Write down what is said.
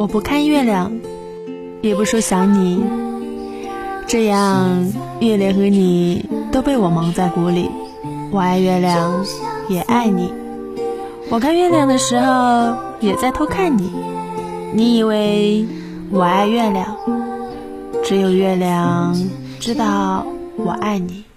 我不看月亮也不说想你。这样月亮和你都被我蒙在鼓里我爱月亮也爱你。我看月亮的时候也在偷看你。你以为我爱月亮只有月亮知道我爱你。